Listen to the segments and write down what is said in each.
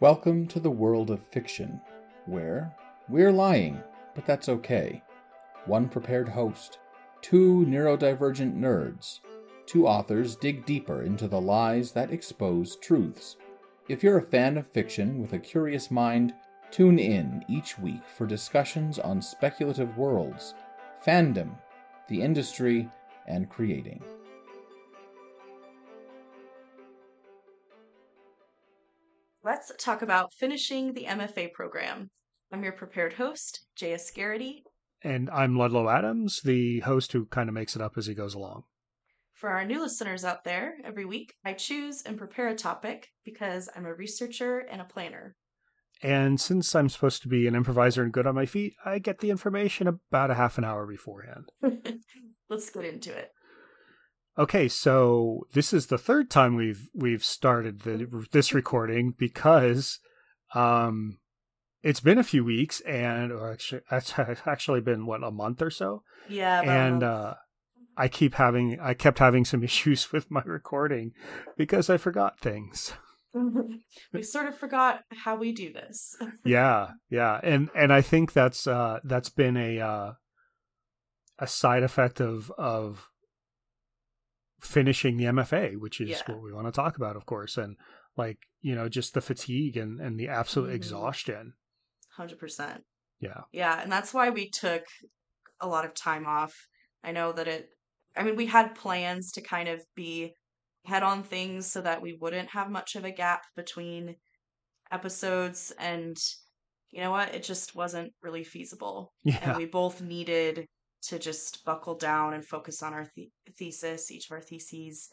Welcome to the world of fiction, where we're lying, but that's okay. One prepared host, two neurodivergent nerds, two authors dig deeper into the lies that expose truths. If you're a fan of fiction with a curious mind, tune in each week for discussions on speculative worlds, fandom, the industry, and creating. Let's talk about finishing the MFA program. I'm your prepared host, J.S. Gariety. And I'm Ludlow Adams, the host who kind of makes it up as he goes along. For our new listeners out there, every week I choose and prepare a topic because I'm a researcher and a planner. And since I'm supposed to be an improviser and good on my feet, I get the information about a half an hour beforehand. Let's get into it. Okay, so this is the third time we've we've started the, this recording because um it's been a few weeks and or actually it's actually been what a month or so. Yeah, and uh I keep having I kept having some issues with my recording because I forgot things. we sort of forgot how we do this. yeah, yeah. And and I think that's uh that's been a uh a side effect of of finishing the MFA, which is yeah. what we want to talk about, of course, and like you know just the fatigue and and the absolute mm-hmm. exhaustion. Hundred percent. Yeah. Yeah, and that's why we took a lot of time off. I know that it. I mean, we had plans to kind of be head on things so that we wouldn't have much of a gap between episodes and you know what it just wasn't really feasible yeah. and we both needed to just buckle down and focus on our th- thesis, each of our theses,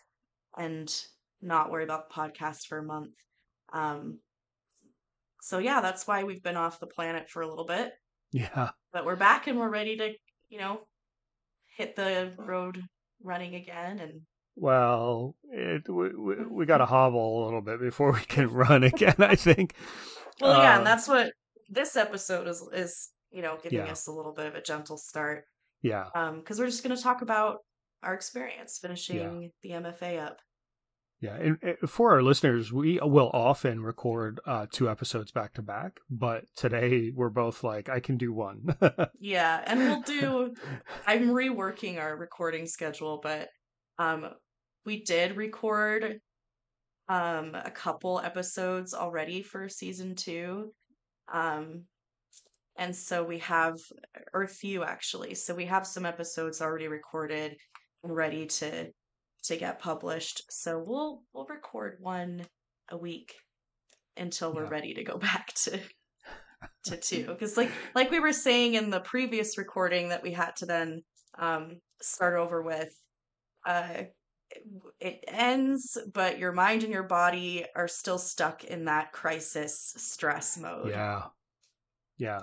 and not worry about the podcast for a month. Um, so yeah, that's why we've been off the planet for a little bit. Yeah, but we're back and we're ready to, you know, hit the road running again and. Well, it, we, we, we got to hobble a little bit before we can run again. I think. Well, yeah, and um, that's what this episode is is you know giving yeah. us a little bit of a gentle start. Yeah. Um, because we're just going to talk about our experience finishing yeah. the MFA up. Yeah, and, and, for our listeners, we will often record uh, two episodes back to back, but today we're both like, I can do one. yeah, and we'll do. I'm reworking our recording schedule, but um, we did record um a couple episodes already for season two. Um, and so we have, or a few actually. So we have some episodes already recorded and ready to to get published. So we'll we'll record one a week until we're yeah. ready to go back to to two. Because like like we were saying in the previous recording that we had to then um, start over with, uh, it ends, but your mind and your body are still stuck in that crisis stress mode. Yeah. Yeah.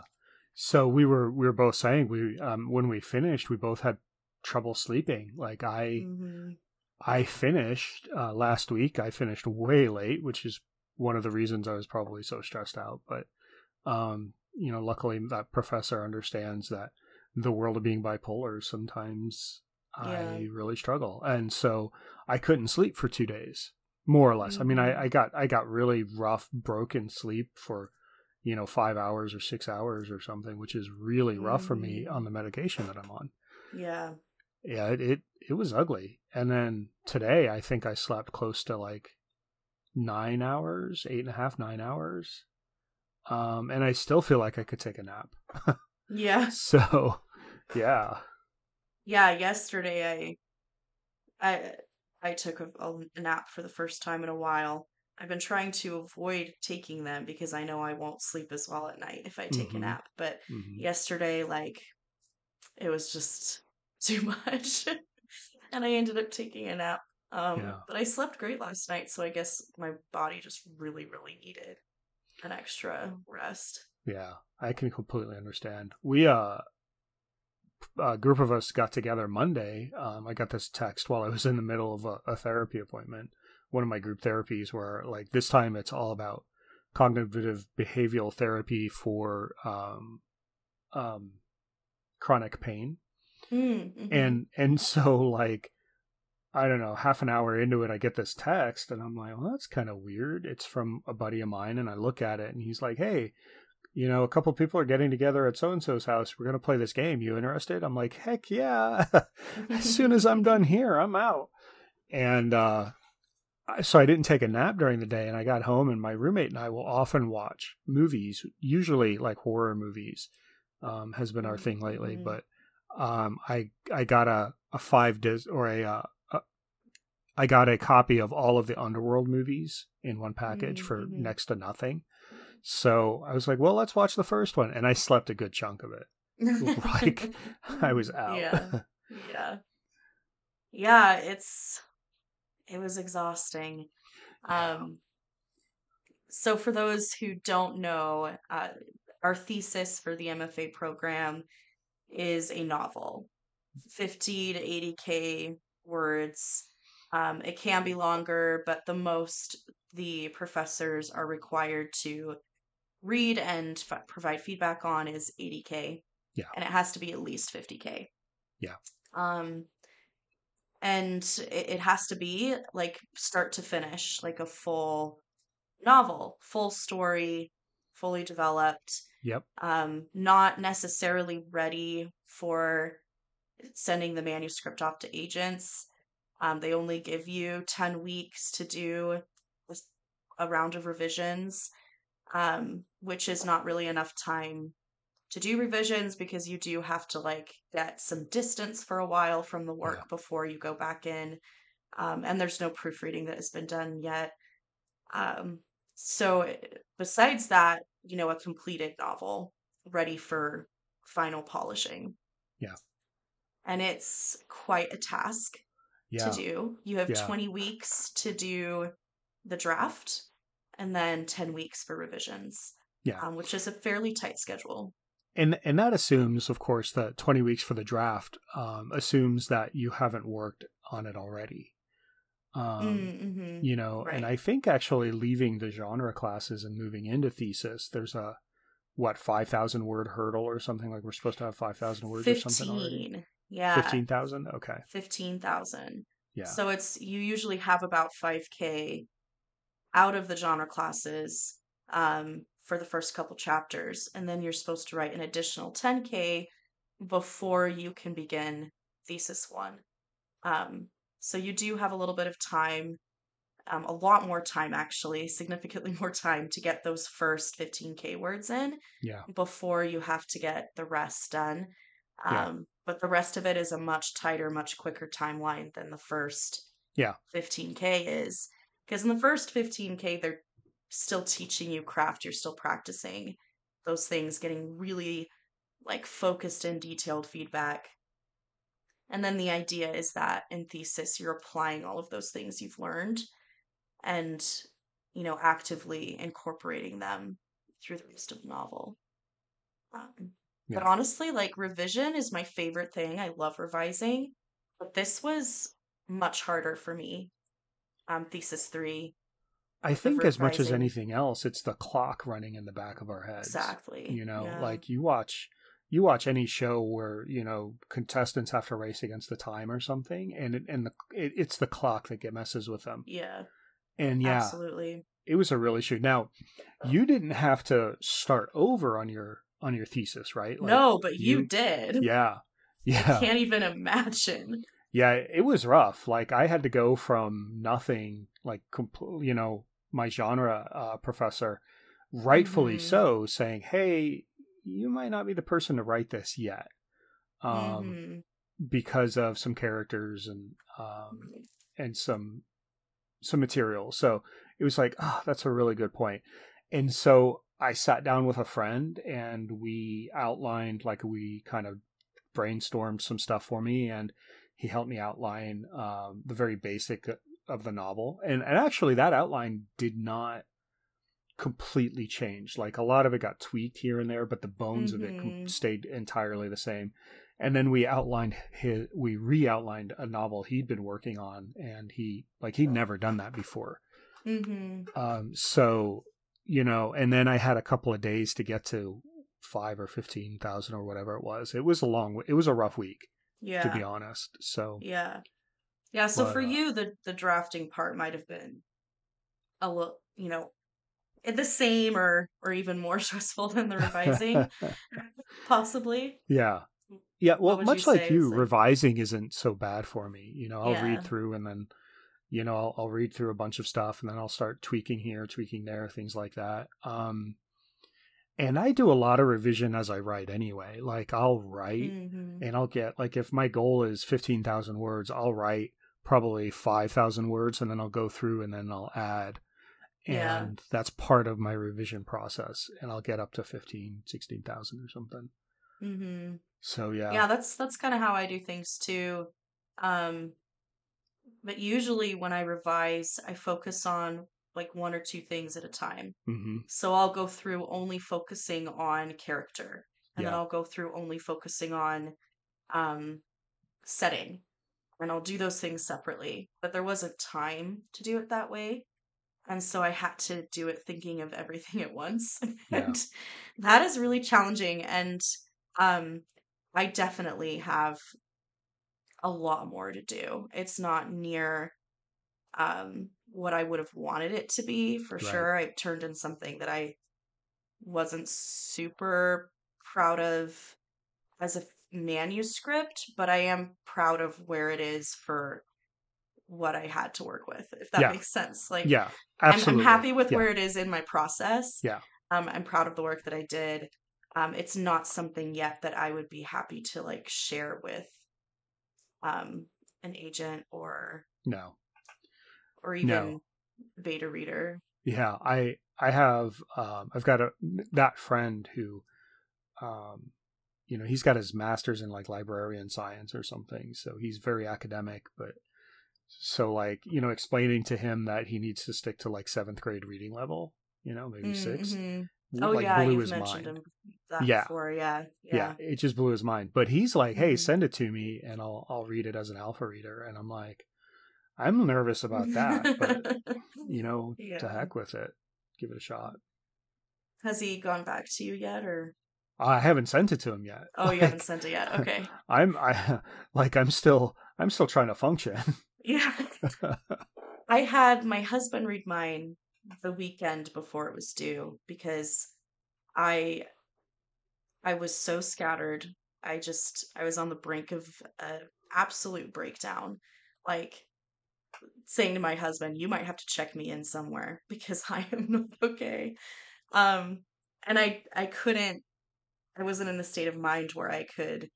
So we were we were both saying we um when we finished we both had trouble sleeping. Like I mm-hmm. I finished uh, last week. I finished way late, which is one of the reasons I was probably so stressed out. But um, you know, luckily that professor understands that the world of being bipolar sometimes yeah. I really struggle, and so I couldn't sleep for two days, more or less. Mm-hmm. I mean, I, mm-hmm. I got I got really rough, broken sleep for you know, five hours or six hours or something, which is really rough mm. for me mm. on the medication that I'm on. Yeah. Yeah, it, it, it was ugly. And then today I think I slept close to like nine hours, eight and a half, nine hours. Um, and I still feel like I could take a nap. yeah. So yeah. Yeah, yesterday I I I took a, a nap for the first time in a while I've been trying to avoid taking them because I know I won't sleep as well at night if I take mm-hmm. a nap. But mm-hmm. yesterday, like, it was just too much. and I ended up taking a nap. Um, yeah. But I slept great last night, so I guess my body just really, really needed an extra rest. Yeah, I can completely understand. We, uh, a group of us got together Monday. Um, I got this text while I was in the middle of a, a therapy appointment one of my group therapies where like this time it's all about cognitive behavioral therapy for um, um, chronic pain mm-hmm. and and so like I don't know, half an hour into it, I get this text and I'm like, well, that's kind of weird. It's from a buddy of mine. And I look at it and he's like, hey, you know, a couple people are getting together at so and so's house. We're going to play this game. You interested? I'm like, heck yeah. as soon as I'm done here, I'm out. And uh, so I didn't take a nap during the day. And I got home, and my roommate and I will often watch movies, usually like horror movies, um, has been our thing lately. Mm-hmm. But um, I I got a, a five disc or a, uh, a, I got a copy of all of the Underworld movies in one package mm-hmm. for next to nothing. So I was like, well, let's watch the first one, and I slept a good chunk of it. like I was out. Yeah, yeah, yeah. It's it was exhausting. Um, so for those who don't know, uh, our thesis for the MFA program is a novel, 50 to 80k words. Um, it can be longer, but the most the professors are required to read and f- provide feedback on is 80k. Yeah. And it has to be at least 50k. Yeah. Um and it, it has to be like start to finish, like a full novel, full story, fully developed. Yep. Um not necessarily ready for sending the manuscript off to agents. Um, they only give you 10 weeks to do a round of revisions um, which is not really enough time to do revisions because you do have to like get some distance for a while from the work yeah. before you go back in. Um, and there's no proofreading that has been done yet. Um, so besides that, you know, a completed novel ready for final polishing. Yeah. And it's quite a task yeah. to do. You have yeah. 20 weeks to do the draft and then 10 weeks for revisions. Yeah. Um, which is a fairly tight schedule. And and that assumes, of course, that 20 weeks for the draft um, assumes that you haven't worked on it already. Um, mm, mm-hmm. You know, right. and I think actually leaving the genre classes and moving into thesis, there's a what 5,000 word hurdle or something like we're supposed to have 5,000 words 15. or something already. Yeah. 15,000? Okay. 15,000. Yeah. So it's you usually have about 5k out of the genre classes um, for the first couple chapters, and then you're supposed to write an additional 10k before you can begin thesis one. Um, so you do have a little bit of time, um, a lot more time actually, significantly more time to get those first 15k words in. Yeah. Before you have to get the rest done. Yeah. Um, but the rest of it is a much tighter, much quicker timeline than the first yeah 15k is. Because in the first 15K, they're still teaching you craft, you're still practicing those things, getting really like focused and detailed feedback. And then the idea is that in thesis, you're applying all of those things you've learned and, you know, actively incorporating them through the rest of the novel. Um, yeah. But honestly, like revision is my favorite thing. I love revising, but this was much harder for me um, thesis three. I think as much as anything else, it's the clock running in the back of our heads. Exactly. You know, yeah. like you watch you watch any show where you know contestants have to race against the time or something, and it, and the it, it's the clock that get messes with them. Yeah. And yeah, absolutely. It was a real issue. Now, you didn't have to start over on your on your thesis, right? Like, no, but you, you did. Yeah. Yeah. I can't even imagine yeah, it was rough. Like I had to go from nothing, like you know, my genre uh, professor, rightfully mm-hmm. so, saying, "Hey, you might not be the person to write this yet," um, mm-hmm. because of some characters and um, and some some material. So it was like, oh, that's a really good point. And so I sat down with a friend and we outlined, like, we kind of brainstormed some stuff for me and he helped me outline um, the very basic of the novel, and and actually that outline did not completely change. Like a lot of it got tweaked here and there, but the bones mm-hmm. of it mm-hmm. stayed entirely the same. And then we outlined his, we re-outlined a novel he'd been working on, and he like he'd never done that before. Mm-hmm. Um, so you know, and then I had a couple of days to get to five or fifteen thousand or whatever it was. It was a long, it was a rough week yeah to be honest so yeah Yeah, so but, for uh, you the the drafting part might have been a little, you know, the same or or even more stressful than the revising possibly. Yeah. Yeah, well, much like you, like... revising isn't so bad for me. You know, I'll yeah. read through and then you know, I'll, I'll, read through a bunch of stuff and then I'll start tweaking here, tweaking there, things like that. Um, and I do a lot of revision as I write anyway. Like I'll write mm-hmm. and I'll get like if my goal is 15,000 words, I'll write probably 5,000 words and then I'll go through and then I'll add. And yeah. that's part of my revision process and I'll get up to 15, 16,000 or something. Mm-hmm. So yeah. Yeah, that's that's kind of how I do things too. Um but usually when I revise, I focus on like one or two things at a time. Mm-hmm. So I'll go through only focusing on character, and yeah. then I'll go through only focusing on um, setting, and I'll do those things separately. But there wasn't time to do it that way. And so I had to do it thinking of everything at once. Yeah. and that is really challenging. And um, I definitely have a lot more to do. It's not near um, what I would have wanted it to be for right. sure. I turned in something that I wasn't super proud of as a manuscript, but I am proud of where it is for what I had to work with, if that yeah. makes sense. Like, yeah, absolutely. I'm, I'm happy with yeah. where it is in my process. Yeah. Um, I'm proud of the work that I did. Um, it's not something yet that I would be happy to like share with um an agent or no or even no. beta reader. Yeah, I I have um, I've got a that friend who, um, you know, he's got his master's in like librarian science or something, so he's very academic. But so like you know, explaining to him that he needs to stick to like seventh grade reading level, you know, maybe mm-hmm. 6 Oh like, yeah, you've mentioned mind. him that yeah. before. Yeah, yeah, yeah, It just blew his mind. But he's like, "Hey, mm-hmm. send it to me, and I'll I'll read it as an alpha reader." And I'm like, I'm nervous about that, but you know, yeah. to heck with it. Give it a shot. Has he gone back to you yet or I haven't sent it to him yet. Oh, you haven't sent it yet. Okay. I'm I like I'm still I'm still trying to function. Yeah. I had my husband read mine the weekend before it was due because I I was so scattered. I just I was on the brink of an absolute breakdown. Like saying to my husband, "You might have to check me in somewhere because I am not okay." Um, and I I couldn't. I wasn't in the state of mind where I could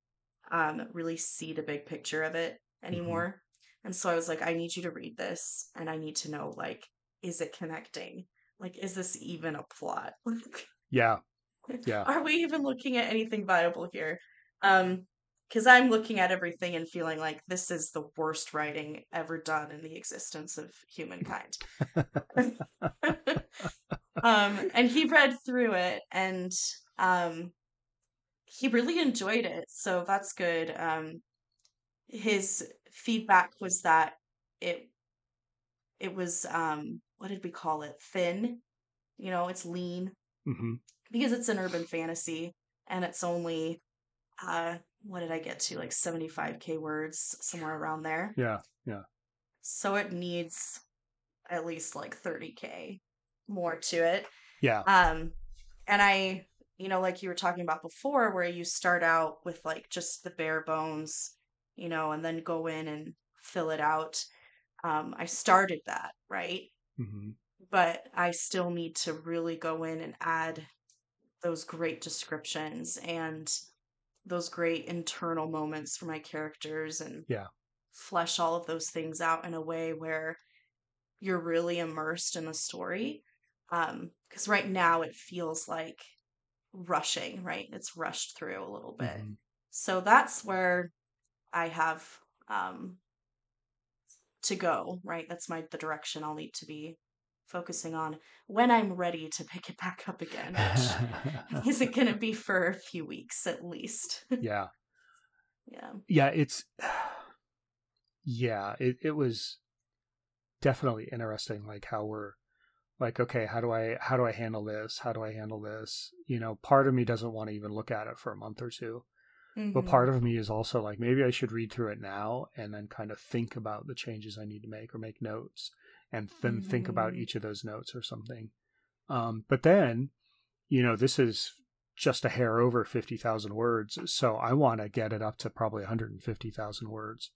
um, really see the big picture of it mm-hmm. anymore. Mm-hmm. And so I was like, I need you to read this, and I need to know like, is it connecting? Like, is this even a plot? yeah, yeah. Are we even looking at anything viable here? Um, because I'm looking at everything and feeling like this is the worst writing ever done in the existence of humankind. um, and he read through it and um, he really enjoyed it, so that's good. Um, his feedback was that it it was um, what did we call it? Thin, you know, it's lean mm-hmm. because it's an urban fantasy and it's only uh what did I get to? Like 75k words, somewhere around there. Yeah, yeah. So it needs at least like 30k more to it. Yeah. Um and I, you know, like you were talking about before where you start out with like just the bare bones, you know, and then go in and fill it out. Um I started that, right? hmm But I still need to really go in and add those great descriptions and those great internal moments for my characters and yeah flesh all of those things out in a way where you're really immersed in the story um because right now it feels like rushing right it's rushed through a little bit mm-hmm. so that's where i have um to go right that's my the direction i'll need to be focusing on when I'm ready to pick it back up again, which isn't going to be for a few weeks at least. yeah. Yeah. Yeah, it's yeah, it it was definitely interesting like how we're like okay, how do I how do I handle this? How do I handle this? You know, part of me doesn't want to even look at it for a month or two. Mm-hmm. But part of me is also like, maybe I should read through it now and then kind of think about the changes I need to make or make notes and then mm-hmm. think about mm-hmm. each of those notes or something. Um, but then, you know, this is just a hair over 50,000 words. So I want to get it up to probably 150,000 words.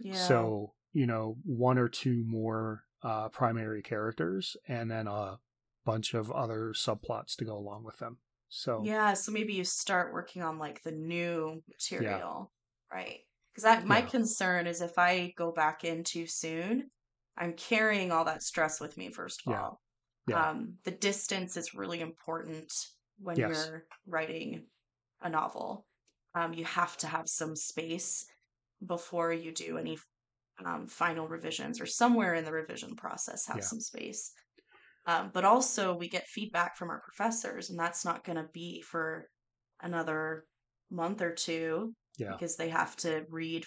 Yeah. So, you know, one or two more uh, primary characters and then a bunch of other subplots to go along with them. So yeah, so maybe you start working on like the new material, yeah. right? Because that my yeah. concern is if I go back in too soon, I'm carrying all that stress with me. First of yeah. all. Um, the distance is really important when yes. you're writing a novel. Um, you have to have some space before you do any um, final revisions or somewhere in the revision process have some space. Um, but also, we get feedback from our professors, and that's not going to be for another month or two yeah. because they have to read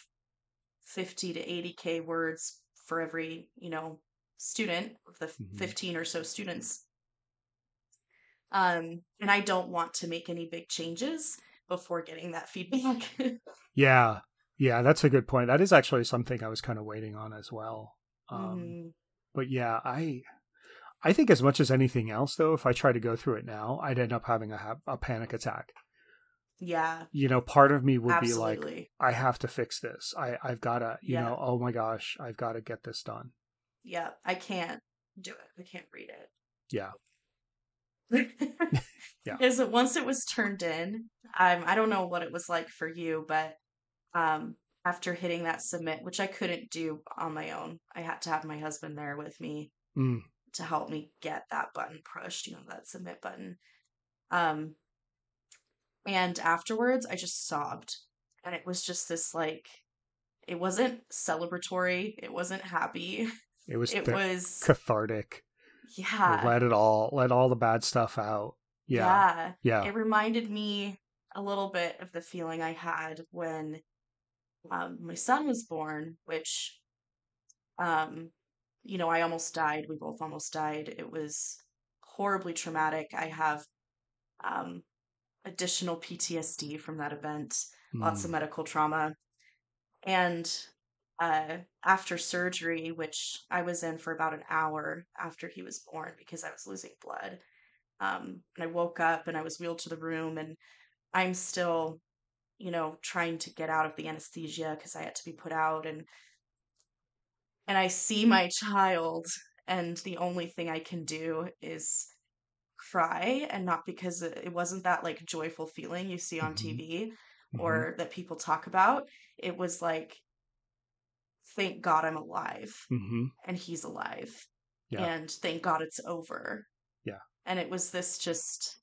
50 to 80k words for every you know student of the mm-hmm. 15 or so students. Um and i don't want to make any big changes before getting that feedback. Yeah yeah that's a good point that is actually something i was kind of waiting on as well um mm-hmm. but yeah i I think as much as anything else, though, if I try to go through it now, I'd end up having a, a panic attack. Yeah. You know, part of me would Absolutely. be like, I have to fix this. I, I've got to, you yeah. know, oh my gosh, I've got to get this done. Yeah. I can't do it. I can't read it. Yeah. yeah. Is it once it was turned in, um, I don't know what it was like for you, but um, after hitting that submit, which I couldn't do on my own, I had to have my husband there with me. Mm to help me get that button pushed, you know, that submit button. Um, and afterwards, I just sobbed. And it was just this like, it wasn't celebratory. It wasn't happy. It was, it was cathartic. Yeah. Let it all, let all the bad stuff out. Yeah. Yeah. yeah. It reminded me a little bit of the feeling I had when um, my son was born, which um, you know, I almost died. We both almost died. It was horribly traumatic. I have um, additional PTSD from that event, mm. lots of hmm. medical trauma. And uh, after surgery, which I was in for about an hour after he was born because I was losing blood, um, and I woke up and I was wheeled to the room, and I'm still, you know, trying to get out of the anesthesia because I had to be put out. And and I see my child, and the only thing I can do is cry, and not because it wasn't that like joyful feeling you see on mm-hmm. TV mm-hmm. or that people talk about. It was like, thank God I'm alive, mm-hmm. and he's alive, yeah. and thank God it's over. Yeah. And it was this just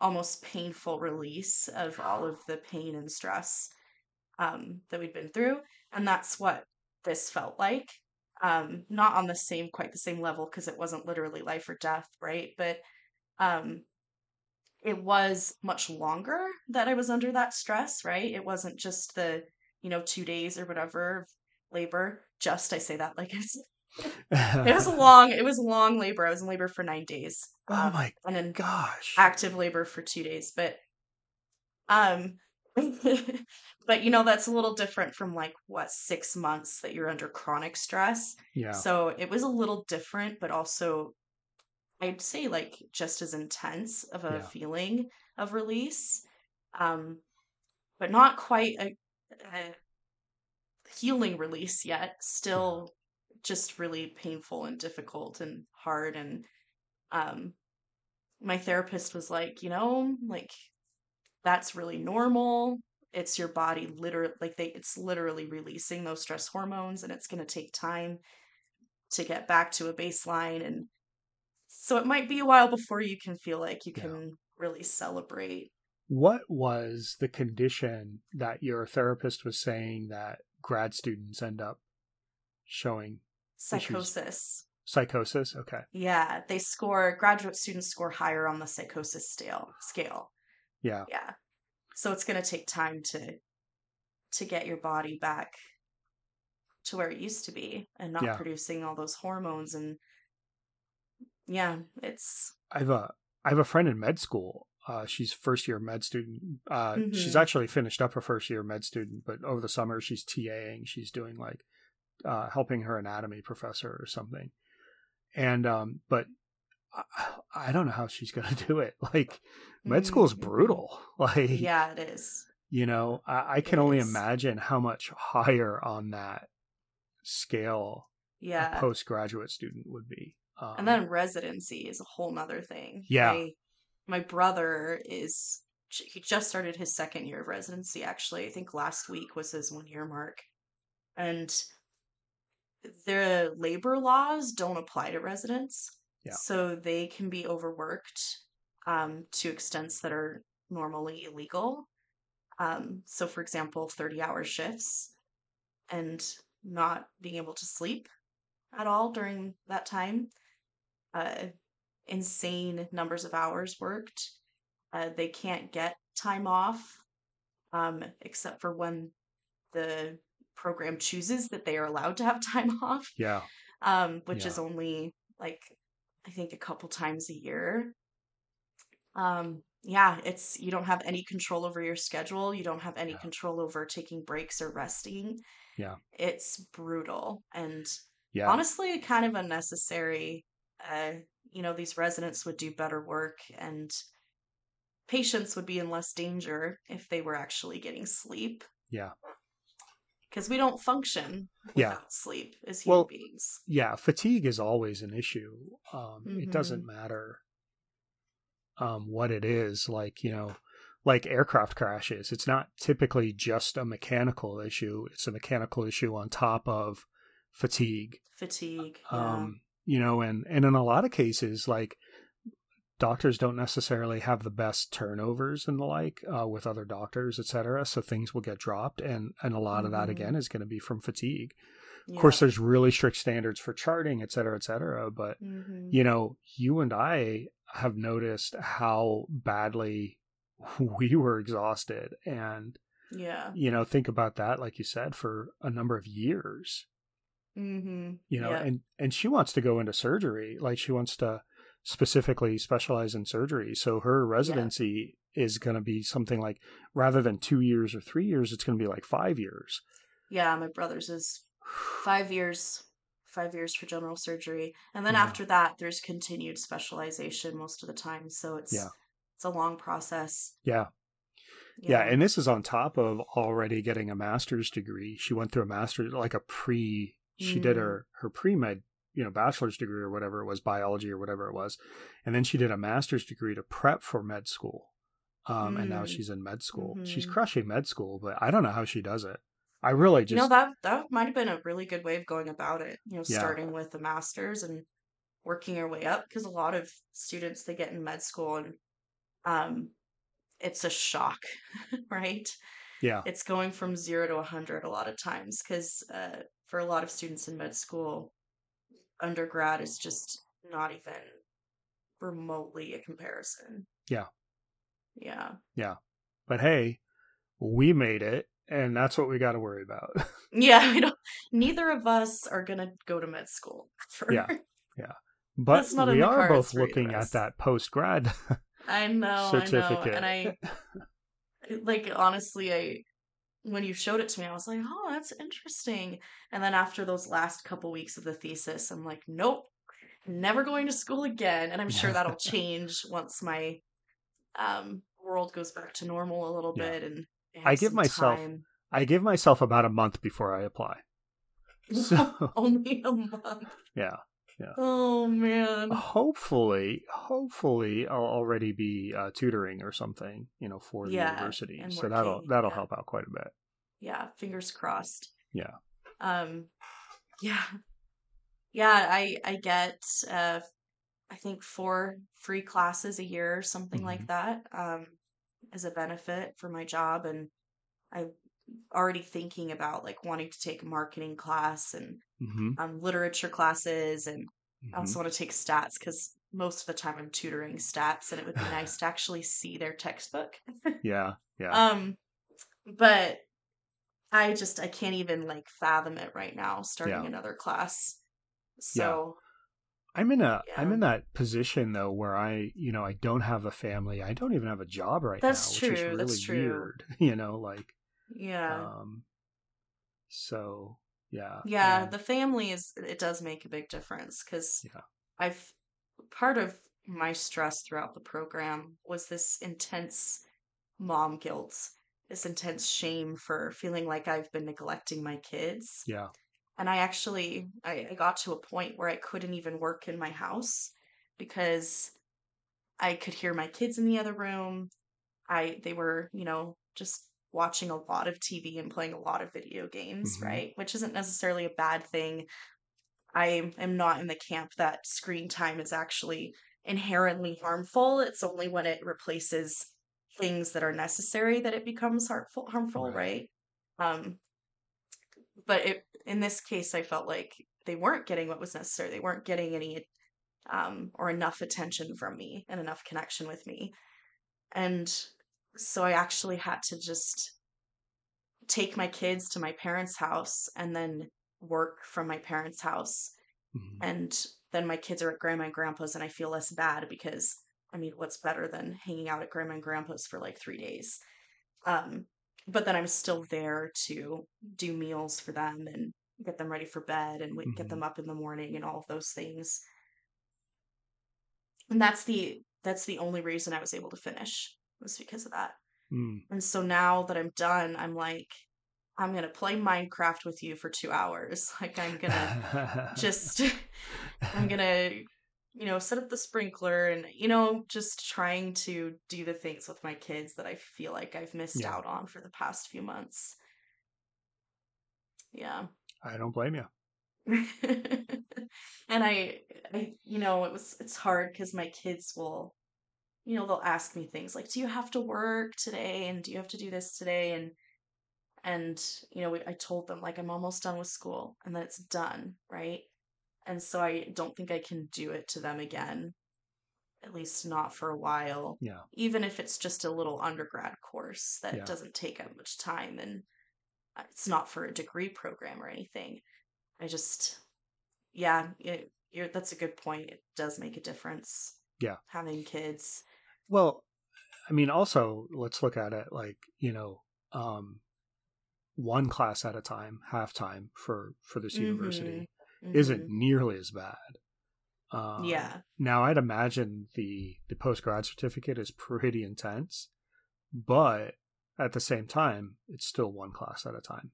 almost painful release of all of the pain and stress um, that we'd been through. And that's what this felt like. Um, not on the same, quite the same level, because it wasn't literally life or death, right? But um, it was much longer that I was under that stress, right? It wasn't just the, you know, two days or whatever labor. Just I say that like it's it was a long it was long labor. I was in labor for nine days. Oh um, my and then gosh. Active labor for two days. But um but you know that's a little different from like what six months that you're under chronic stress yeah so it was a little different but also i'd say like just as intense of a yeah. feeling of release um but not quite a, a healing release yet still. Just really painful and difficult and hard and um my therapist was like you know like that's really normal it's your body literally like they it's literally releasing those stress hormones and it's going to take time to get back to a baseline and so it might be a while before you can feel like you can yeah. really celebrate what was the condition that your therapist was saying that grad students end up showing psychosis psychosis okay yeah they score graduate students score higher on the psychosis scale scale yeah. Yeah. So it's going to take time to to get your body back to where it used to be and not yeah. producing all those hormones and yeah, it's I've a I have a friend in med school Uh, she's first year med student. Uh, Mhm. She's actually finished up her first year med student, but over the summer she's TAing. She's doing like uh, helping her anatomy professor or something. And um, but I, I don't know how she's gonna do it. Like med school is brutal. Like Yeah, it is. you know, I, I can It only is. imagine how much higher on that scale Yeah. a postgraduate student would be. Um, and then residency is a whole nother thing. Yeah. My, my brother is he just started his second year of residency actually. I think last week was his one year mark. And the labor laws don't apply to residents. Yeah. So they can be overworked um, to extents that are normally illegal. Um, so, for example, 30 hour shifts and not being able to sleep at all during that time. Uh, insane numbers of hours worked. Uh, they can't get time off um, except for when the program chooses that they are allowed to have time off, yeah, um, which Yeah. is only like I think a couple times a year. Um, yeah, it's you don't have any control over your schedule. You don't have any Yeah. control over taking breaks or resting. Yeah. It's brutal and yeah, honestly kind of unnecessary. Uh, you know, these residents would do better work and patients would be in less danger if they were actually getting sleep yeah, because we don't function Yeah. without sleep as human Well, beings. yeah. Fatigue is always an issue. Um, It Mhm. doesn't matter um, what it is. Like you know, like aircraft crashes. It's not typically just a mechanical issue. It's a mechanical issue on top of fatigue. Fatigue. Yeah. um you know and and in a lot of cases like doctors don't necessarily have the best turnovers and the like uh, with other doctors et cetera so things will get dropped and and a lot of that Mhm. again is going to be from fatigue yeah. of course there's really strict standards for charting et cetera et cetera but Mhm. you know you and i have noticed how badly we were exhausted and Yeah. you know think about that like you said for a number of years Mm-hmm. you know yeah. and and she wants to go into surgery like she wants to specifically specialize in surgery so her residency is going to be something like rather than 2 years or 3 years it's going to be like 5 years yeah, my brother's is five years, five years for general surgery, and then Yeah. after that, there's continued specialization most of the time. So it's Yeah. it's a long process. yeah yeah and this is on top of already getting a master's degree she went through a master's like a pre she did Mm. her her pre-med you know bachelor's degree or whatever it was biology or whatever it was and then she did a master's degree to prep for med school um and now Mm. she's in med school she's Mhm. crushing med school but i don't know how she does it i really just you know that that might have been a really good way of going about it. You know, Yeah. starting with a master's and working your way up because a lot of students they get in med school and um it's a shock, right? yeah It's going from zero to a hundred a lot of times because uh, for a lot of students in med school, undergrad is just not even remotely a comparison. Yeah. Yeah. Yeah. But hey we made it and that's what we got to worry about Yeah, neither of us are gonna go to med school. For, Yeah. but That's not we are both looking at that post grad I know, certificate I know, and I like honestly, I when you showed it to me, I was like, oh, that's interesting. And then after those last couple weeks of the thesis, I'm like, nope, never going to school again. And I'm sure that'll change once my um world goes back to normal a little Yeah. bit. And I give myself- time. i give myself about a month before i apply so only a month. yeah Oh man. hopefully hopefully i'll already be uh, tutoring or something you know for the Yeah, university so that'll that'll yeah. help out quite a bit yeah fingers crossed Yeah. um yeah yeah i i get uh i think four free classes a year or something Mm-hmm. like that um as a benefit for my job and i'm already thinking about like wanting to take a marketing class and hmm um literature classes and i hmm also want to take stats because most of the time i'm tutoring stats and it would be nice to actually see their textbook yeah yeah um, but I just I can't even like fathom it right now starting Yeah. another class. So I'm in a am in that position though where I you know I don't have a family. I don't even have a job right That's now, which true. is really That's true. weird. You know, like yeah. Um, so yeah, yeah. And, the family is it does make a big difference because yeah. I've part of my stress throughout the program was this intense mom guilt, this intense shame for feeling like I've been neglecting my kids. Yeah. And I actually I, I got to a point where I couldn't even work in my house because I could hear my kids in the other room. I they were, you know, just watching a lot of TV and playing a lot of video games, mm-hmm. right? Which isn't necessarily a bad thing. I am not in the camp that screen time is actually inherently harmful. It's only when it replaces things that are necessary that it becomes harmful harmful, right? right? Um but it in this case I felt like they weren't getting what was necessary. They weren't getting any um or enough attention from me and enough connection with me. And so I actually had to just take my kids to my parents' house and then work from my parents' house. Mm-hmm. And then my kids are at grandma and grandpa's, and I feel less bad because I mean, what's better than hanging out at grandma and grandpa's for like three days? Um, but then I'm still there to do meals for them and get them ready for bed and mm-hmm. get them up in the morning and all of those things. And that's the that's the only reason I was able to finish was because of that. Mm. And so now that I'm done, I'm like, I'm gonna play Minecraft with you for two hours. Like I'm gonna just, I'm gonna, you know, set up the sprinkler and you know, just trying to do the things with my kids that I feel like I've missed yeah. out on for the past few months. Yeah. I don't blame you. and I, I, you know, it was it's hard because my kids will you know, they'll ask me things like, "Do you have to work today?" and "Do you have to do this today?" and and you know, I told them like I'm almost done with school and that it's done, right? And so I don't think I can do it to them again. At least not for a while. Yeah. Even if it's just a little undergrad course that yeah. doesn't take up much time and uh, it's not for a degree program or anything. I just yeah, it, that's a good point. It does make a difference. Yeah. Having kids well, I mean, also let's look at it like you know, um, one class at a time, half time for for this mm-hmm. university mm-hmm. isn't nearly as bad. Um, yeah. Now I'd imagine the the post grad certificate is pretty intense, but at the same time, it's still one class at a time.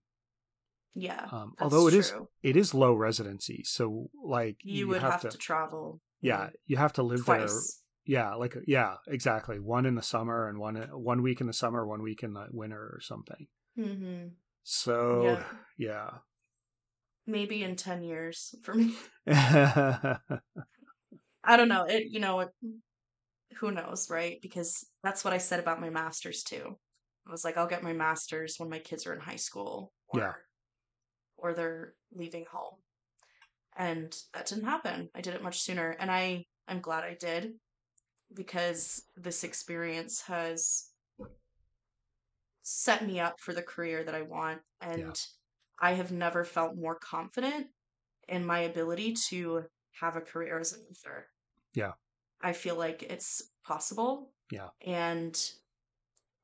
Yeah. Um, although it true. is it is low residency, so like you, you would have, have to, to, travel. Yeah, you have to live twice. Yeah, like yeah, exactly. One in the summer and one one week in the summer, one week in the winter or something. Mm-hmm. So yeah. yeah. maybe in ten years for me. I don't know. It you know it, who knows, right? Because that's what I said about my masters too. I was like, I'll get my masters when my kids are in high school, or, yeah, or they're leaving home, and that didn't happen. I did it much sooner, and I I'm glad I did because this experience has set me up for the career that I want. And yeah. I have never felt more confident in my ability to have a career as an author. Yeah. I feel like it's possible. Yeah. And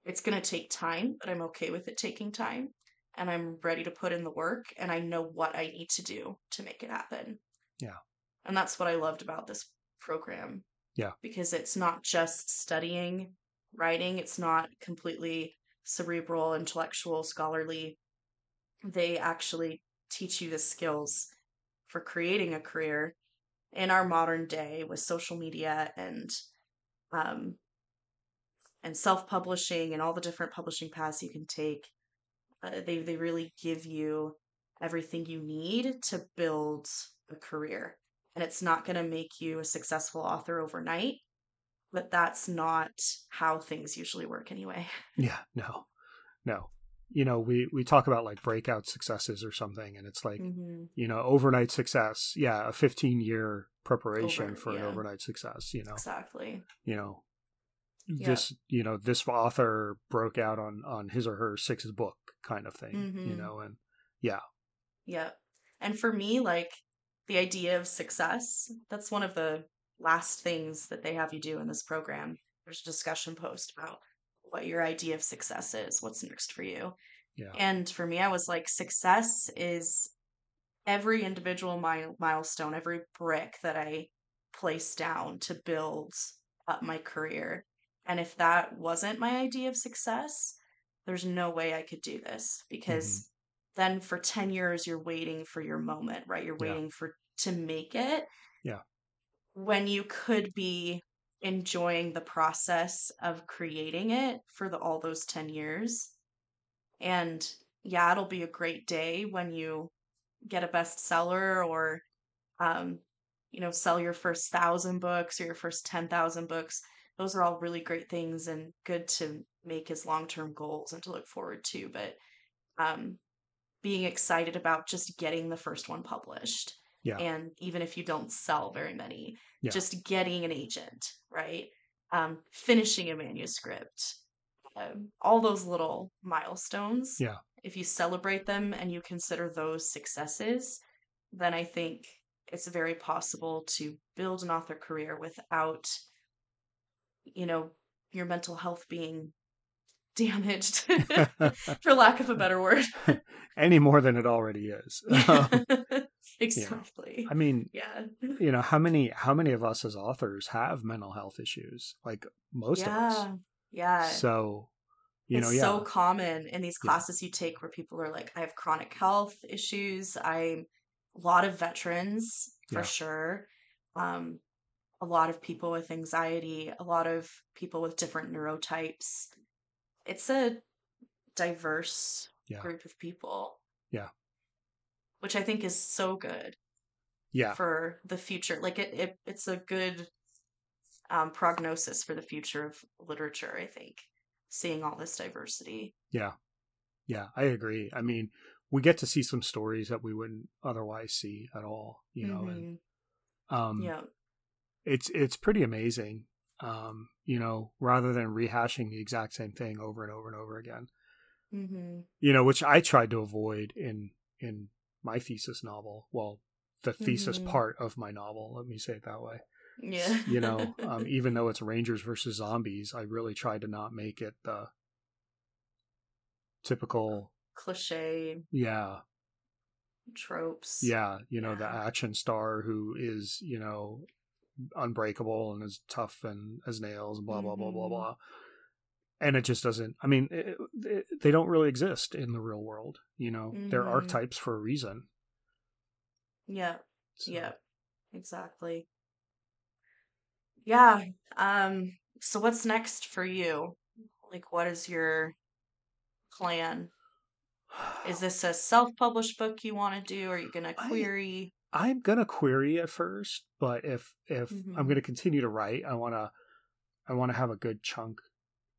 it's going to take time, but I'm okay with it taking time. And I'm ready to put in the work and I know what I need to do to make it happen. Yeah. And that's what I loved about this program yeah. Because it's not just studying writing, it's not completely cerebral, intellectual, scholarly. They actually teach you the skills for creating a career in our modern day with social media and um, and self-publishing and all the different publishing paths you can take. Uh, they they really give you everything you need to build a career and it's not going to make you a successful author overnight but that's not how things usually work anyway. Yeah no no. You know we we talk about like breakout successes or something and it's like mm-hmm. you know overnight success yeah a 15 year preparation Over, for yeah. an overnight success you know? Exactly. You know this you know this author broke out on on his or her sixth book kind of thing mm-hmm. you know and yeah. Yeah and for me like the idea of success. That's one of the last things that they have you do in this program. There's a discussion post about what your idea of success is, what's next for you. Yeah. And for me, I was like, success is every individual milestone, every brick that I place down to build up my career. And if that wasn't my idea of success, there's no way I could do this because mm-hmm. Then for 10 years you're waiting for your moment, right? You're waiting yeah. for to make it. Yeah. When you could be enjoying the process of creating it for the, all those 10 years. And yeah, it'll be a great day when you get a bestseller or um, you know, sell your first thousand books or your first 10,000 books. Those are all really great things and good to make as long term goals and to look forward to. But um, being excited about just getting the first one published. Yeah. And even if you don't sell very many, yeah. just getting an agent, right? Um, finishing a manuscript, um, all those little milestones. Yeah. If you celebrate them and you consider those successes, then I think it's very possible to build an author career without you know your mental health being damaged for lack of a better word any more than it already is um, exactly i mean yeah you know how many how many of us as authors have mental health issues like most yeah. of us yeah so you it's know yeah. so common in these classes yeah. you take where people are like i have chronic health issues i'm a lot of veterans for yeah. sure. Um, a lot of people with anxiety, a lot of people with different neurotypes. It's a diverse yeah. group of people. Yeah. Which I think is so good. Yeah. For the future. Like it, it it's a good um, prognosis for the future of literature, I think. Seeing all this diversity. Yeah. Yeah, I agree. I mean, we get to see some stories that we wouldn't otherwise see at all, you know, mm-hmm. and um yeah. It's it's pretty amazing. Um, you know, rather than rehashing the exact same thing over and over and over again. Mm-hmm. You know, which I tried to avoid in in my thesis novel. Well, the thesis mm-hmm. part of my novel, let me say it that way. Yeah. you know, um, even though it's Rangers versus zombies, I really tried to not make it the typical cliche yeah tropes yeah you know yeah. the action star who is you know unbreakable and as tough and as nails and blah blah mm-hmm. blah blah mm-hmm. blah and it just doesn't i mean it, it, they don't really exist in the real world you know mm-hmm. they're archetypes for a reason yeah so. yeah exactly yeah um so what's next for you like what is your plan is this a self-published book you want to do? Are you going to query? I, am going to query at first, but if if mm-hmm. I'm going to continue to write, I want to I want to have a good chunk,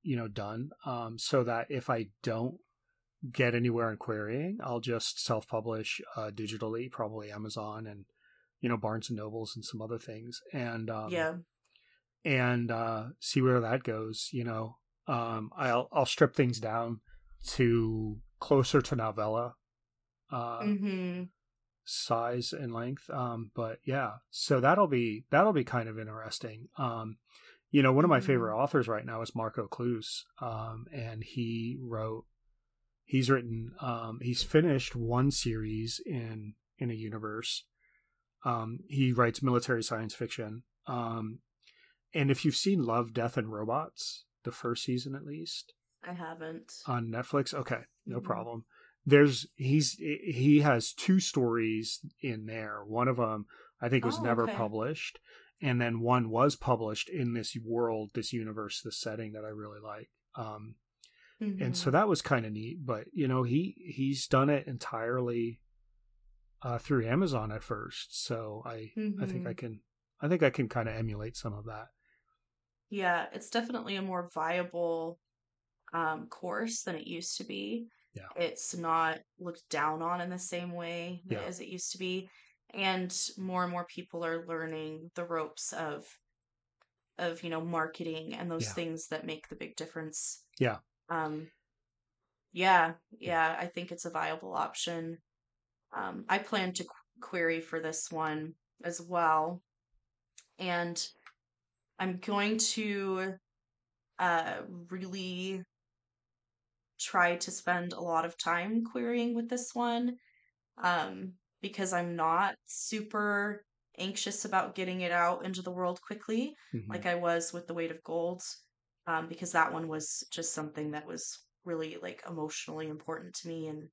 you know, done, um, so that if I don't get anywhere in querying, I'll just self-publish uh, digitally, probably Amazon and you know Barnes and Nobles and some other things, and um, yeah, and uh, see where that goes. You know, um, I'll I'll strip things down to closer to novella uh, mm-hmm. Size and length. Um, but yeah, so that'll be that'll be kind of interesting. Um, you know, one of my mm-hmm. favorite authors right now is Marko Kloos, um, and he wrote. He's written. Um, he's finished one series in in a universe. Um, he writes military science fiction. Um, and if you've seen Love, Death, and Robots, the first season at least, I haven't on Netflix. Okay, no mm-hmm. problem. There's he's he has two stories in there. One of them I think was oh, never okay. published, and then one was published in this world, this universe, this setting that I really like. Um, mm-hmm. and so mm-hmm. that was kind of neat. But you know, he he's done it entirely uh, through Amazon at first, so I mm-hmm. I think I mm-hmm. can I think I can kind of emulate some of that. Yeah, it's definitely a more viable um, course than it used to be. Yeah. It's not looked down on in the same way yeah. as it used to be. And more and more people are learning the ropes of of, you know, marketing and those yeah. things that make the big difference. Yeah. Um yeah, yeah, I think it's a viable option. Um I plan to query for this one as well. And I'm going to uh, really try to spend a lot of time querying with this one um, because I'm not super anxious about getting it out into the world quickly, mm-hmm. like I was with The Weight of Gold, um, because that one was just something that was really like emotionally important to me and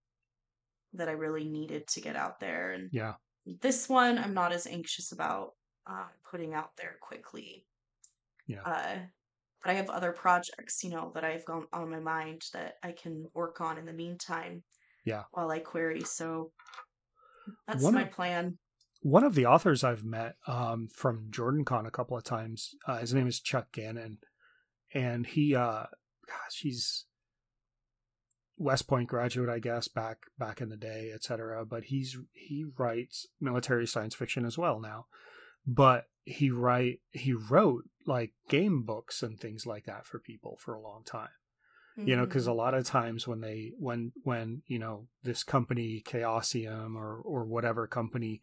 that I really needed to get out there. And yeah, this one I'm not as anxious about uh, putting out there quickly. Yeah. Uh, but I have other projects, you know, that I've gone on my mind that I can work on in the meantime. Yeah. While I query, so that's one my of, plan. One of the authors I've met um, from JordanCon a couple of times, uh, his name is Chuck Gannon, and he, uh, gosh, he's West Point graduate, I guess, back back in the day, etc. But he's he writes military science fiction as well now. But he write he wrote like game books and things like that for people for a long time. Mm-hmm. You know, because a mm-hmm. lot of times when they when when you know this company Chaosium or or whatever company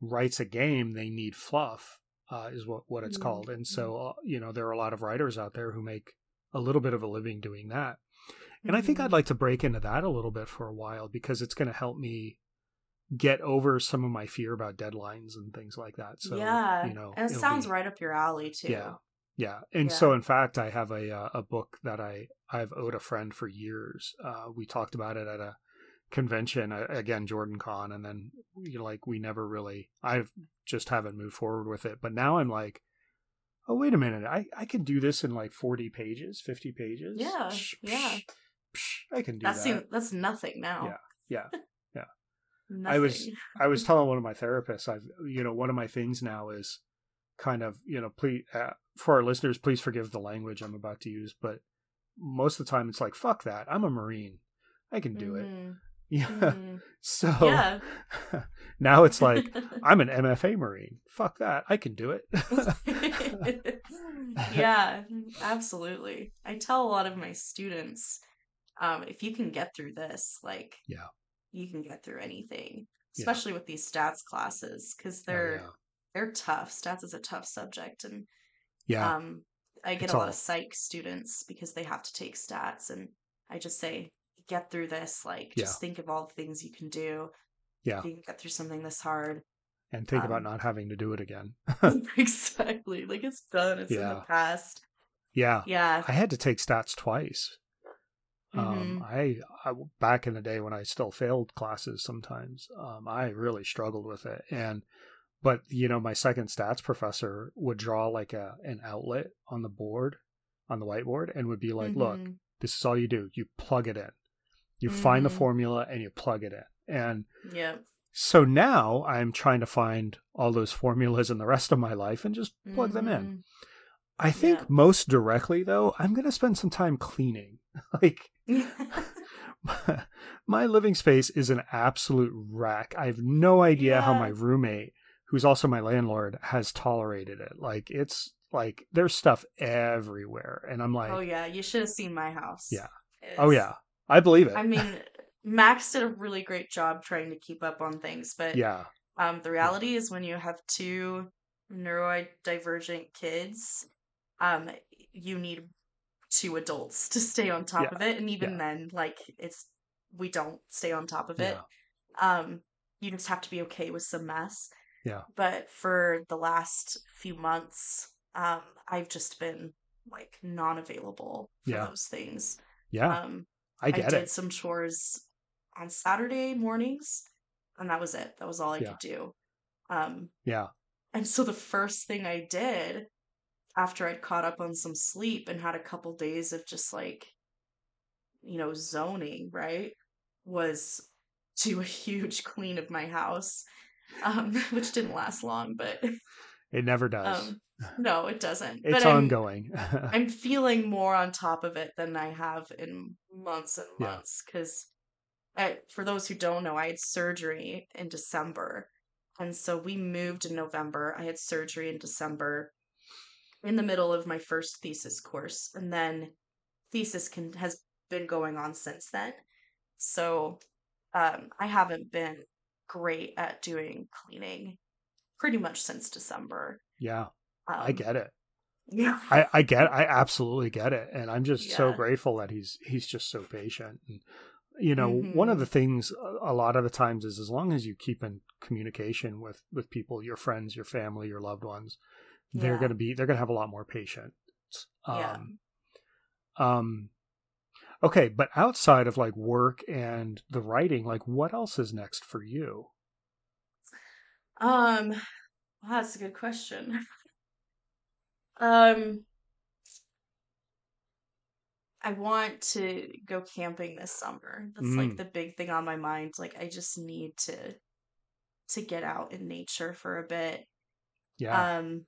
writes a game, they need fluff. Uh, is what what it's mm-hmm. called, and so mm-hmm. uh, you know there are a lot of writers out there who make a little bit of a living doing that and I think I'd mm-hmm. like to break into that a little bit for a while because it's going to help me get over some of my fear about deadlines and things like that. So yeah, you know, and it sounds be, right up your alley too. Yeah, yeah. And yeah. so in fact, I have a uh, a book that I I've owed a friend for years. Uh, we talked about it at a convention again, JordanCon, and then you know, like we never really. I just haven't moved forward with it. But now I'm like. Oh wait a minute! I, I can do this in like forty pages, fifty pages. Yeah, psh, yeah. Psh, I can do that. that. Seems, that's nothing now. Yeah, yeah, yeah. I was I was telling one of my therapists, I've you know one of my things now is kind of you know please uh, for our listeners, please forgive the language I'm about to use, but most of the time it's like fuck that. I'm a marine. I can do mm-hmm. it. Yeah. Mm-hmm. So yeah. now it's like I'm an MFA Marine. Fuck that. I can do it. yeah, absolutely. I tell a lot of my students um, if you can get through this, like, yeah, you can get through anything, especially yeah. with these stats classes because oh, they're oh, yeah. they're tough. Stats is a tough subject, and yeah, um, I get it's a all... lot of psych students because they have to take stats, and I just say, get through this. Like, yeah. just think of all the things you can do. Yeah, you can get through something this hard. And think um, about not having to do it again. exactly. Like it's done. It's in the past. Yeah. Yeah. I had to take stats twice mm-hmm. Um, I, I, back in the day when I still failed classes sometimes, um, I really struggled with it. And but you know, my second stats professor would draw like a an outlet on the board, on the whiteboard, and would be like, mm-hmm. "Look, this is all you do. You plug it in. You mm-hmm. find the mm-hmm. formula and you plug it in." And yeah. So now I'm trying to find all those formulas in the rest of my life and just plug them in. Mm-hmm. I think yeah. most directly though, I'm going to spend some time cleaning. like my living space is an absolute wreck. I have no idea yeah. how my roommate, who's also my landlord, has tolerated it. Like it's like there's stuff everywhere and I'm like Oh yeah, you should have seen my house. Yeah. It's... Oh yeah. I believe it. I mean, Max did a really great job trying to keep up on things, but yeah. Um the reality yeah. is when you have two neurodivergent kids, um you need two adults to stay on top yeah. of it and even yeah. then like it's we don't stay on top of it. Yeah. um you just have to be okay with some mess. Yeah. But for the last few months um i've just been like non-available for yeah. those things. Yeah. Um i get I did it. some chores on saturday mornings and that was it. That was all i could do. Um yeah. and so the first thing i did after I'd caught up on some sleep and had a couple days of just like, you know, zoning, right? Was to a huge clean of my house, um, which didn't last long, but it never does. Um, no, it doesn't. It's but ongoing. I'm, I'm, feeling more on top of it than I have in months and months. Because, yeah. for those who don't know, I had surgery in December, and so we moved in November. I had surgery in December in the middle of my first thesis course and then thesis can has been going on since then so um, i haven't been great at doing cleaning pretty much since December. Yeah. Um, I get it. Yeah. I, I get I absolutely get it. And I'm just yeah. so grateful that he's he's just so patient. And you know, mm-hmm. one of mm-hmm. the things a lot of the times is as long as you keep in communication with with people, your friends, your family, your loved ones, they're yeah. gonna be they're gonna have a lot more patience. Um yeah. um okay, but outside of like work and the writing, like what else is next for you? Um well, that's a good question. Um, I want to go camping this summer. That's like Mm. the big thing on my mind. Like I just need to to get out in nature for a bit. Yeah. Um,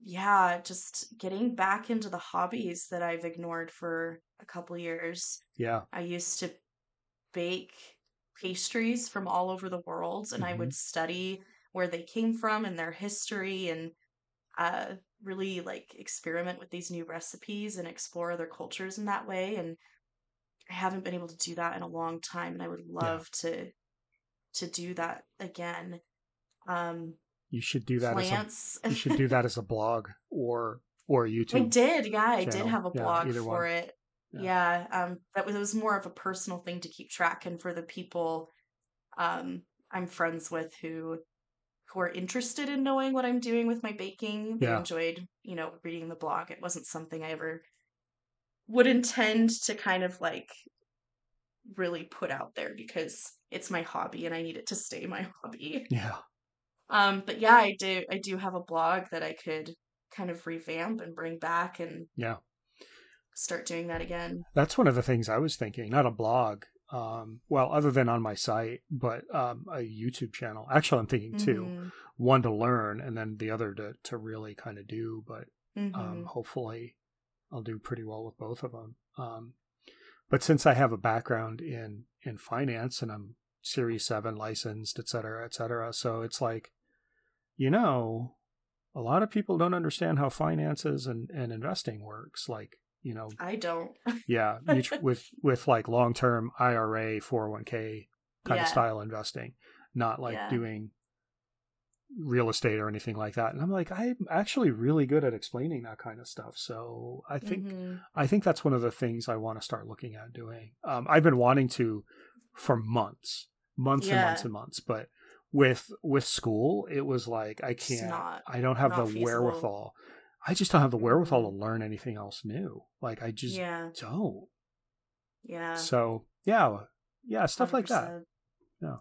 yeah, just getting back into the hobbies that I've ignored for a couple years. Yeah. I used to bake pastries from all over the world, and I hmm would study where they came from and their history and uh, really like experiment with these new recipes and explore other cultures in that way. And I haven't been able to do that in a long time, and I would love yeah. to to do that again. Um, you should do that. Plants. As a, you should do that as a blog or or YouTube. I did, yeah, I did have a blog yeah, for one. it. Yeah. yeah, um, that was it was more of a personal thing to keep track and for the people um, I'm friends with who who are interested in knowing what I'm doing with my baking. They enjoyed, you know, reading the blog. It wasn't something I ever would intend to kind of like really put out there because it's my hobby and I need it to stay my hobby. Yeah. Um, but yeah, I do I do have a blog that I could kind of revamp and bring back and yeah start doing that again. That's one of the things I was thinking. Not a blog, um, well, other than on my site, but um, a YouTube channel. Actually, I'm thinking two: mm-hmm. one to learn, and then the other to to really kind of do. But um, mm-hmm. um, hopefully, I'll do pretty well with both of them. Um, but since I have a background in in finance and I'm Series Seven licensed, et cetera, et cetera, so it's like, you know, a lot of people don't understand how finances and and investing works. Like you know i don't yeah with with like long-term ira 401k kind yeah. of style investing not like yeah. doing real estate or anything like that and i'm like i'm actually really good at explaining that kind of stuff so i think mm-hmm. i think that's one of the things i want to start looking at doing um, i've been wanting to for months months yeah. and months and months but with with school it was like i can't not, i don't have the feasible. wherewithal I just don't have the wherewithal to mm-hmm. learn anything else new. Like I just yeah. don't. Yeah. So yeah, yeah, stuff 100%. like that. Yeah.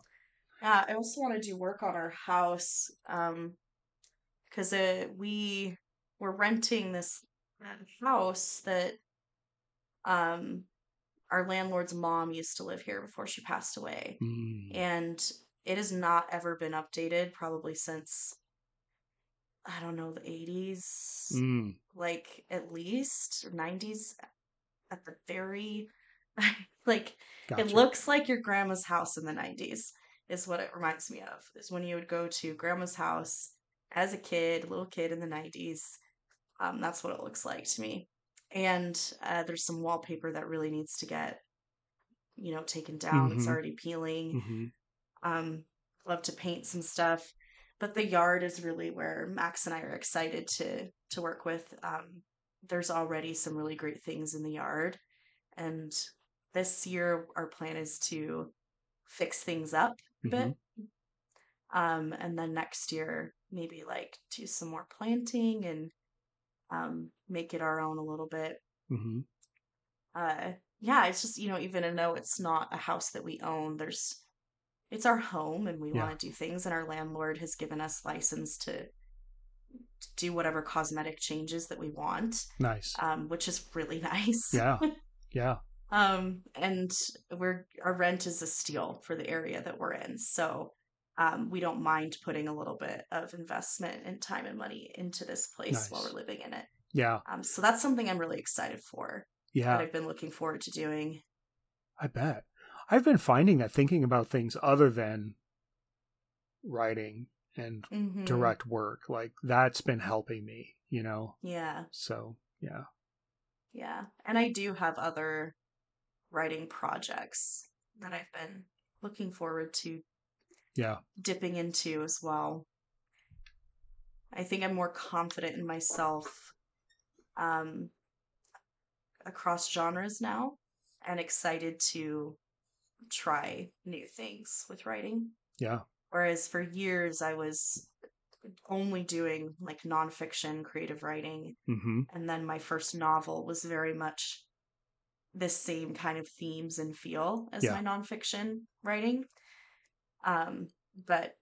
Yeah, I also want to do work on our house, um, because we were renting this house that, um, our landlord's mom used to live here before she passed away, mm. and it has not ever been updated, probably since I don't know, the 80s, mm. like at least, or 90s at the very, like, gotcha. it looks like your grandma's house in the 90s, is what it reminds me of. Is when you would go to grandma's house as a kid, little kid in the 90s. Um, that's what it looks like to me. And uh, there's some wallpaper that really needs to get, you know, taken down. Mm-hmm. It's already peeling. Mm-hmm. Um, love to paint some stuff but the yard is really where Max and I are excited to to work with. Um, there's already some really great things in the yard, and this year our plan is to fix things up a mm-hmm. bit. Um, and then next year maybe like do some more planting and um, make it our own a little bit. Mm-hmm. Uh, yeah, it's just you know even though it's not a house that we own, there's it's our home and we yeah. want to do things and our landlord has given us license to, to do whatever cosmetic changes that we want nice. um, which is really nice. Yeah. Yeah. Um and we're our rent is a steal for the area that we're in so um, we don't mind putting a little bit of investment and time and money into this place nice. while we're living in it. Yeah. Um so that's something i'm really excited for yeah. That i've been looking forward to doing. I bet I've been finding that thinking about things other than writing and mm-hmm. direct work, like that's been helping me, you know? Yeah. So, yeah. Yeah. And I do have other writing projects that I've been looking forward to Yeah. dipping into as well. I think I'm more confident in myself um, across genres now and excited to try new things with writing. Yeah. Whereas for years I was only doing like nonfiction creative writing. Mm-hmm. And then my first novel was very much the same kind of themes and feel as Yeah. my nonfiction writing. Um, but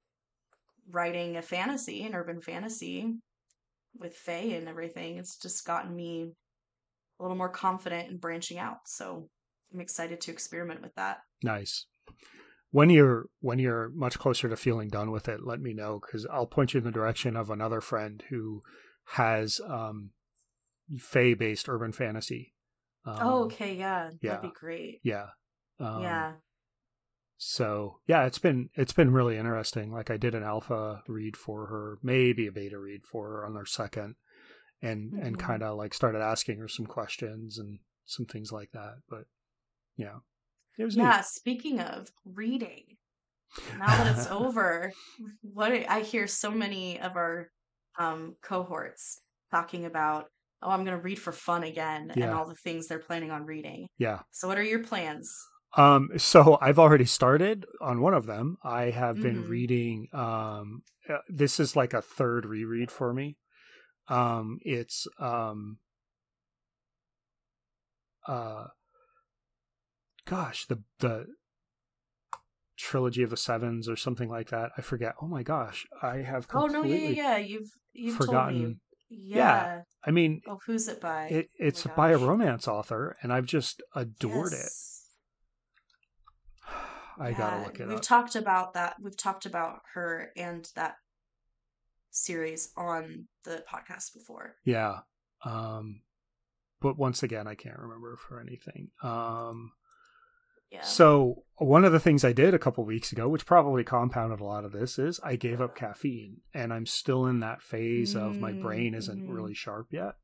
writing a fantasy, an urban fantasy with Fae and everything, it's just gotten me a little more confident in branching out. So I'm excited to experiment with that. Nice. When you're when you're much closer to feeling done with it, let me know because I'll point you in the direction of another friend who has um, Fey based urban fantasy. Um, oh, okay, yeah, yeah. that'd be great. Yeah. Um, yeah. So yeah, it's been it's been really interesting. Like I did an alpha read for her, maybe a beta read for her on her second, and and Mhm. kind of like started asking her some questions and some things like that. But yeah, it was Yeah, speaking of reading, now that it's over, what I hear so many of our um, cohorts talking about, oh, I'm going to read for fun again, and all the things they're planning on reading. Yeah. So, what are your plans? Um, so I've already started on one of them. I have been Mhm. reading. Um, uh, this is like a third reread for me. Um, it's um, uh, gosh, the the trilogy of the sevens or something like that. I forget. Oh my gosh, I have Oh no, yeah, yeah. You've you've forgotten- told me. Yeah. Yeah. I mean, Oh, who's it by? it, it's my by a romance author, and I've just adored Yes. it. I gotta Yeah, look it We've up. talked about that. We've talked about her and that series on the podcast before. Yeah. Um but once again I can't remember for anything. Um Yeah. so one of the things I did a couple weeks ago, which probably compounded a lot of this, is I gave up caffeine and I'm still in that phase of my brain isn't Mhm. really sharp yet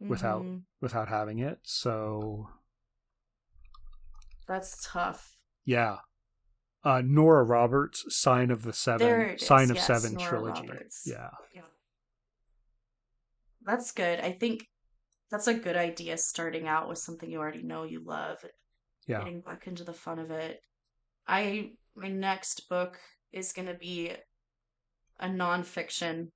without- Mhm. without having it. So That's tough. yeah. Uh Nora Roberts, Sign of the Seven There it is, Sign of yes, Seven Nora trilogy. Roberts. Yeah. That's good. I think that's a good idea starting out with something you already know you love, Yeah. getting back into the fun of it. I my next book is going to be a nonfiction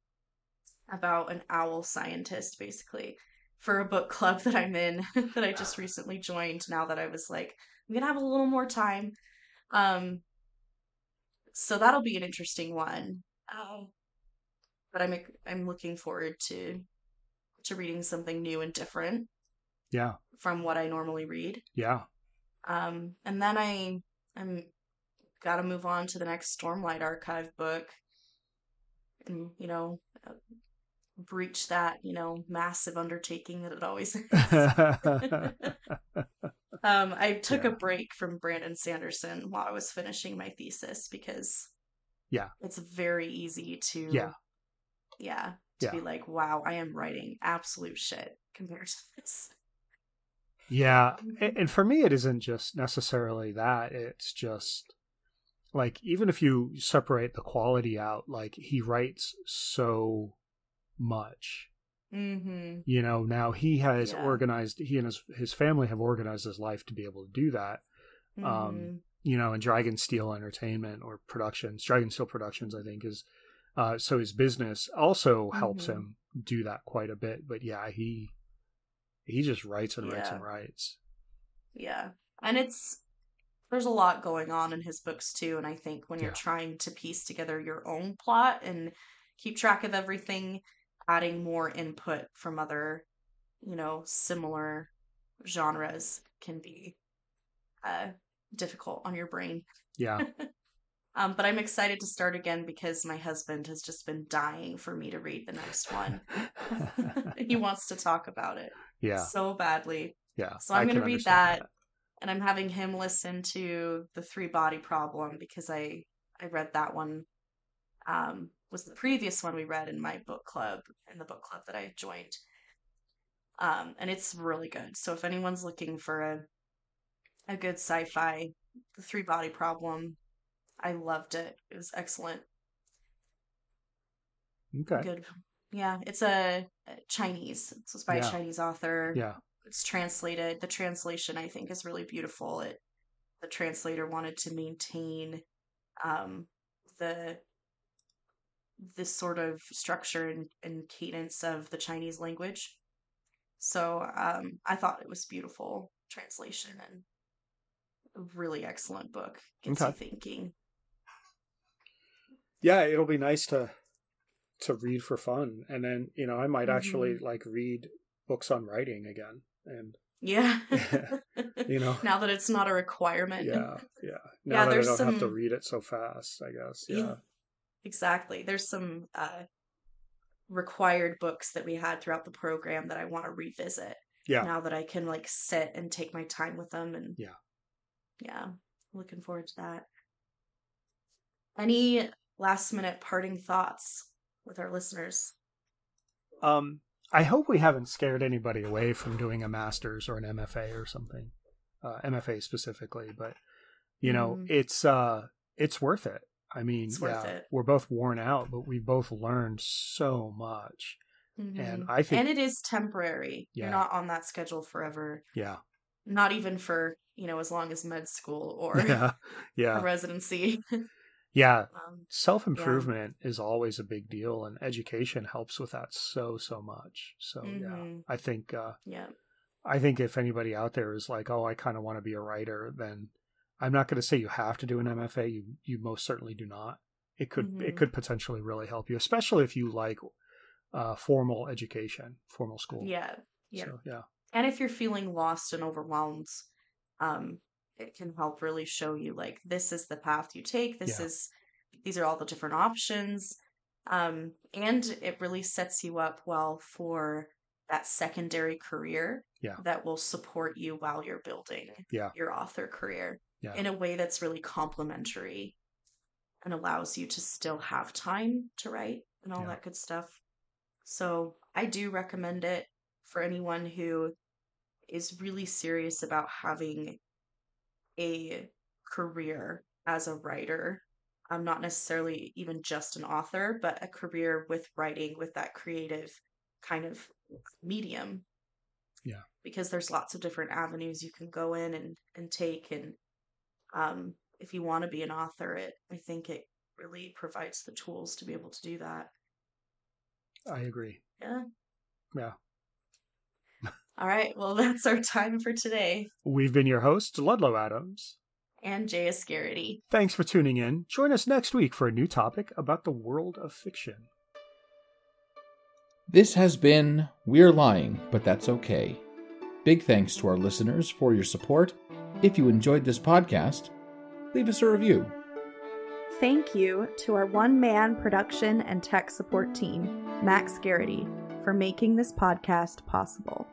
about an owl scientist, basically, for a book club that I'm in that I just recently joined. Now that I was like, I'm gonna have a little more time, um, so that'll be an interesting one. Um, but I'm I'm looking forward to to reading something new and different Yeah. from what I normally read. Yeah. Um, and then I I'm got to move on to the next Stormlight Archive book, and you know, uh, breach that you know massive undertaking that it always is. um, I took a break from Brandon Sanderson while I was finishing my thesis because Yeah. it's very easy to Yeah. yeah to Yeah. be like wow I am writing absolute shit compared to this. Yeah, Mm-hmm. and for me, it isn't just necessarily that. It's just like even if you separate the quality out, like he writes so much. Mm-hmm. You know, now he has Yeah. organized. He and his his family have organized his life to be able to do that. mm-hmm. Um, You know, and Dragonsteel Entertainment or Productions, Dragonsteel Productions, I think is. Uh, so his business also helps Mhm. him do that quite a bit. But yeah, he he just writes and writes and writes. Yeah. And it's there's a lot going on in his books too, and I think when you're Yeah. trying to piece together your own plot and keep track of everything, adding more input from other, you know, similar genres can be uh difficult on your brain. Yeah. Um, but I'm excited to start again because my husband has just been dying for me to read the next one. he wants to talk about it yeah. so badly. Yeah. So I'm I gonna read understand that. and I'm having him listen to the three body problem because I I read that one um was the previous one we read in my book club in the book club that I joined. Um and it's really good. So if anyone's looking for a a good sci-fi, the three body problem I loved it. It was excellent. Okay. Good. Yeah, it's a Chinese. It was by Yeah. a Chinese author. Yeah. It's translated. The translation I think is really beautiful. It the translator wanted to maintain um the this sort of structure and, and cadence of the Chinese language. So um I thought it was beautiful translation and a really excellent book. Gets Okay. you thinking. Yeah, it'll be nice to to read for fun, and then you know I might actually Mm-hmm. like read books on writing again, and Yeah. you know, now that it's not a requirement. yeah, yeah. Yeah, Now that I there's don't have to read it so fast, I guess. Yeah. Yeah, Exactly. There's some uh, required books that we had throughout the program that I want to revisit. Yeah. Now that I can like sit and take my time with them and Yeah. Yeah. Looking forward to that. Any last minute parting thoughts with our listeners? Um, I hope we haven't scared anybody away from doing a master's or an MFA or something, uh, MFA specifically. But you know, Mhm. it's uh, it's worth it. I mean, yeah, it. we're both worn out, but we both learned so much. And Mhm. I think, and it is temporary. Yeah. You're not on that schedule forever. yeah, Not even for, you know, as long as med school or yeah, yeah, residency. yeah. um, Self improvement is always a big deal, and education helps with that so so much. So yeah, Mhm. I think uh, yeah. I think if anybody out there is like, oh, I kind of want to be a writer, then I'm not going to say you have to do an MFA. You you most certainly do not. It could it Mhm. could potentially really help you, especially if you like uh, formal education, formal school. Yeah. Yeah. So, yeah. and if you're feeling lost and overwhelmed um it can help really show you like this is the path you take this Yeah. is these are all the different options um and it really sets you up well for that secondary career Yeah. that will support you while you're building Yeah. your author career Yeah. in a way that's really complementary and allows you to still have time to write and all that good stuff. So I do recommend it for anyone who is really serious about having a career as a writer. I'm not necessarily even just an author, but a career with writing with that creative kind of medium. Yeah. Because there's lots of different avenues you can go in and, and take and um if you want to be an author it I think it really provides the tools to be able to do that. I agree. Yeah. Yeah. All right. Well, that's our time for today. We've been your hosts, Ludlow Adams. And Jay Ascarity. Thanks for tuning in. Join us next week for a new topic about the world of fiction. This has been We're Lying, but That's Okay. Big thanks to our listeners for your support. If you enjoyed this podcast, leave us a review. Thank you to our one man production and tech support team, Max Gariety, for making this podcast possible.